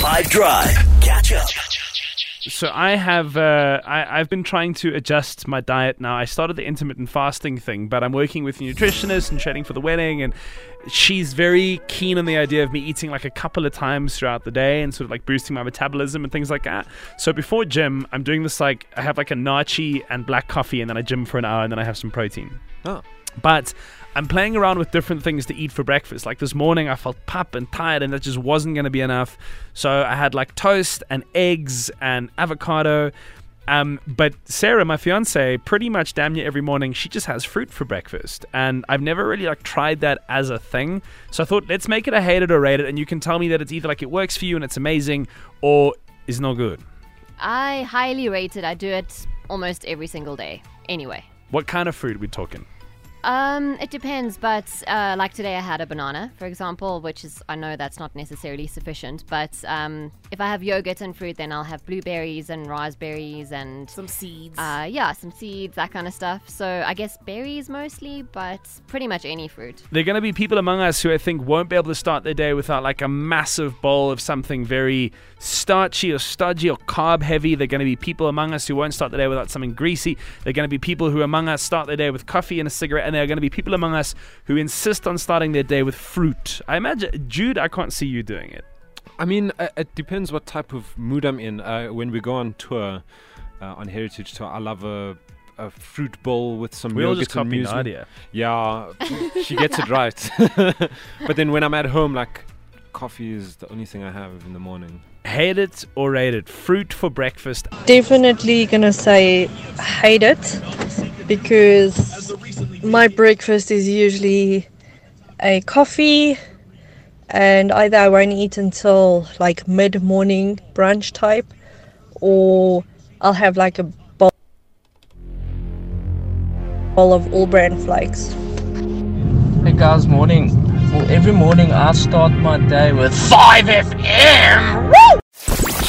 5 Drive. Catch up. So I have uh, I, I've been trying to adjust my diet now. I started the intermittent fasting thing, but I'm working with a nutritionist and training for the wedding, and she's very keen on the idea of me eating like a couple of times throughout the day and sort of like boosting my metabolism and things like that. So before gym, I'm doing this like I have like a naartjie and black coffee, and then I gym for an hour, and then I have some protein. Oh. But I'm playing around with different things to eat for breakfast. Like this morning, I felt pap and tired, and that just wasn't going to be enough. So I had like toast and eggs and avocado. Um, but Sarah, my fiance, pretty much damn near every morning, she just has fruit for breakfast, and I've never really like tried that as a thing. So I thought, let's make it a hate it or rate it, and you can tell me that it's either like it works for you and it's amazing, or is not good. I highly rate it. I do it almost every single day. Anyway. What kind of fruit are we talking? Um, it depends, but uh, like today I had a banana, for example, which is I know that's not necessarily sufficient, but um, if I have yogurt and fruit, then I'll have blueberries and raspberries and Some seeds. uh, yeah, some seeds, that kind of stuff. So I guess berries mostly, but pretty much any fruit. There are going to be people among us who I think won't be able to start their day without like a massive bowl of something very starchy or stodgy or carb heavy. There are going to be people among us who won't start the day without something greasy. There are going to be people who among us start their day with coffee and a cigarette. And there are going to be people among us who insist on starting their day with fruit. I imagine, Jude, I can't see you doing it. I mean, uh, it depends what type of mood I'm in. Uh, when we go on tour, uh, on Heritage Tour, I love a, a fruit bowl with some Woolies yogurt just and copy muesli. Nadia. Yeah, she gets it right. but then when I'm at home, like, coffee is the only thing I have in the morning. Hate it or rate it. Fruit for breakfast. definitely gonna say hate it because my breakfast is usually a coffee and either I won't eat until like mid morning brunch type or I'll have like a bowl of All-Bran flakes. Hey guys, morning. Well, every morning I start my day with 5FM.